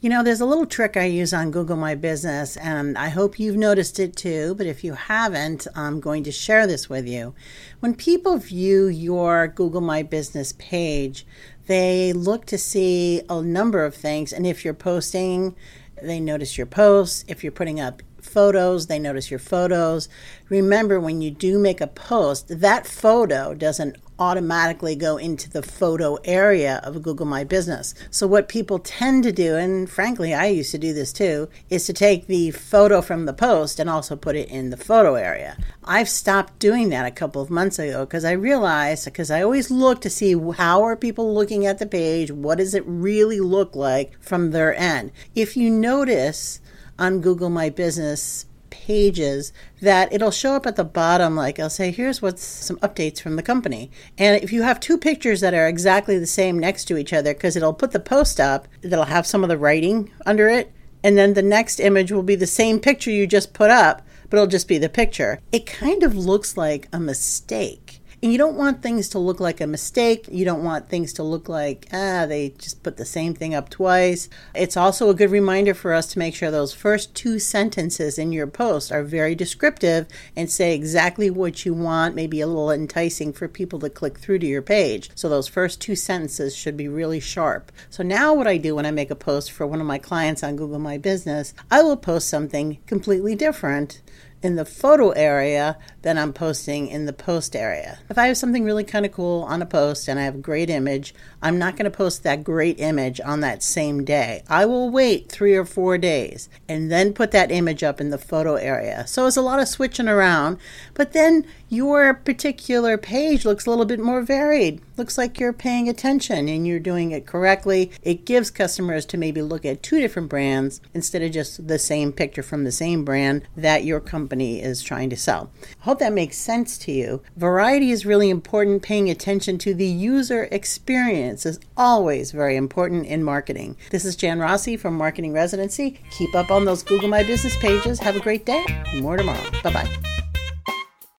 You know, there's a little trick I use on Google My Business, and I hope you've noticed it too. But if you haven't, I'm going to share this with you. When people view your Google My Business page, they look to see a number of things. And if you're posting, they notice your posts. If you're putting up photos, they notice your photos. Remember, when you do make a post, that photo doesn't automatically go into the photo area of Google My Business. So, what people tend to do, and frankly, I used to do this too, is to take the photo from the post and also put it in the photo area. I've stopped doing that a couple of months ago because I realized, because I always look to see how are people looking at the page, what does it really look like from their end. If you notice, on Google My Business pages that it'll show up at the bottom like I'll say here's what's some updates from the company. And if you have two pictures that are exactly the same next to each other cuz it'll put the post up that'll have some of the writing under it and then the next image will be the same picture you just put up but it'll just be the picture. It kind of looks like a mistake and you don't want things to look like a mistake. You don't want things to look like, ah, they just put the same thing up twice. It's also a good reminder for us to make sure those first two sentences in your post are very descriptive and say exactly what you want, maybe a little enticing for people to click through to your page. So those first two sentences should be really sharp. So now what I do when I make a post for one of my clients on Google My Business, I will post something completely different in the photo area than I'm posting in the post area. If I have something really kind of cool on a post and I have a great image, I'm not going to post that great image on that same day. I will wait three or four days and then put that image up in the photo area. So it's a lot of switching around, but then your particular page looks a little bit more varied. Looks like you're paying attention and you're doing it correctly. It gives customers to maybe look at two different brands instead of just the same picture from the same brand that your company is trying to sell. Hope that makes sense to you. Variety is really important. Paying attention to the user experience is always very important in marketing. This is Jan Rossi from Marketing Residency. Keep up on those Google My Business pages. Have a great day. More tomorrow. Bye bye.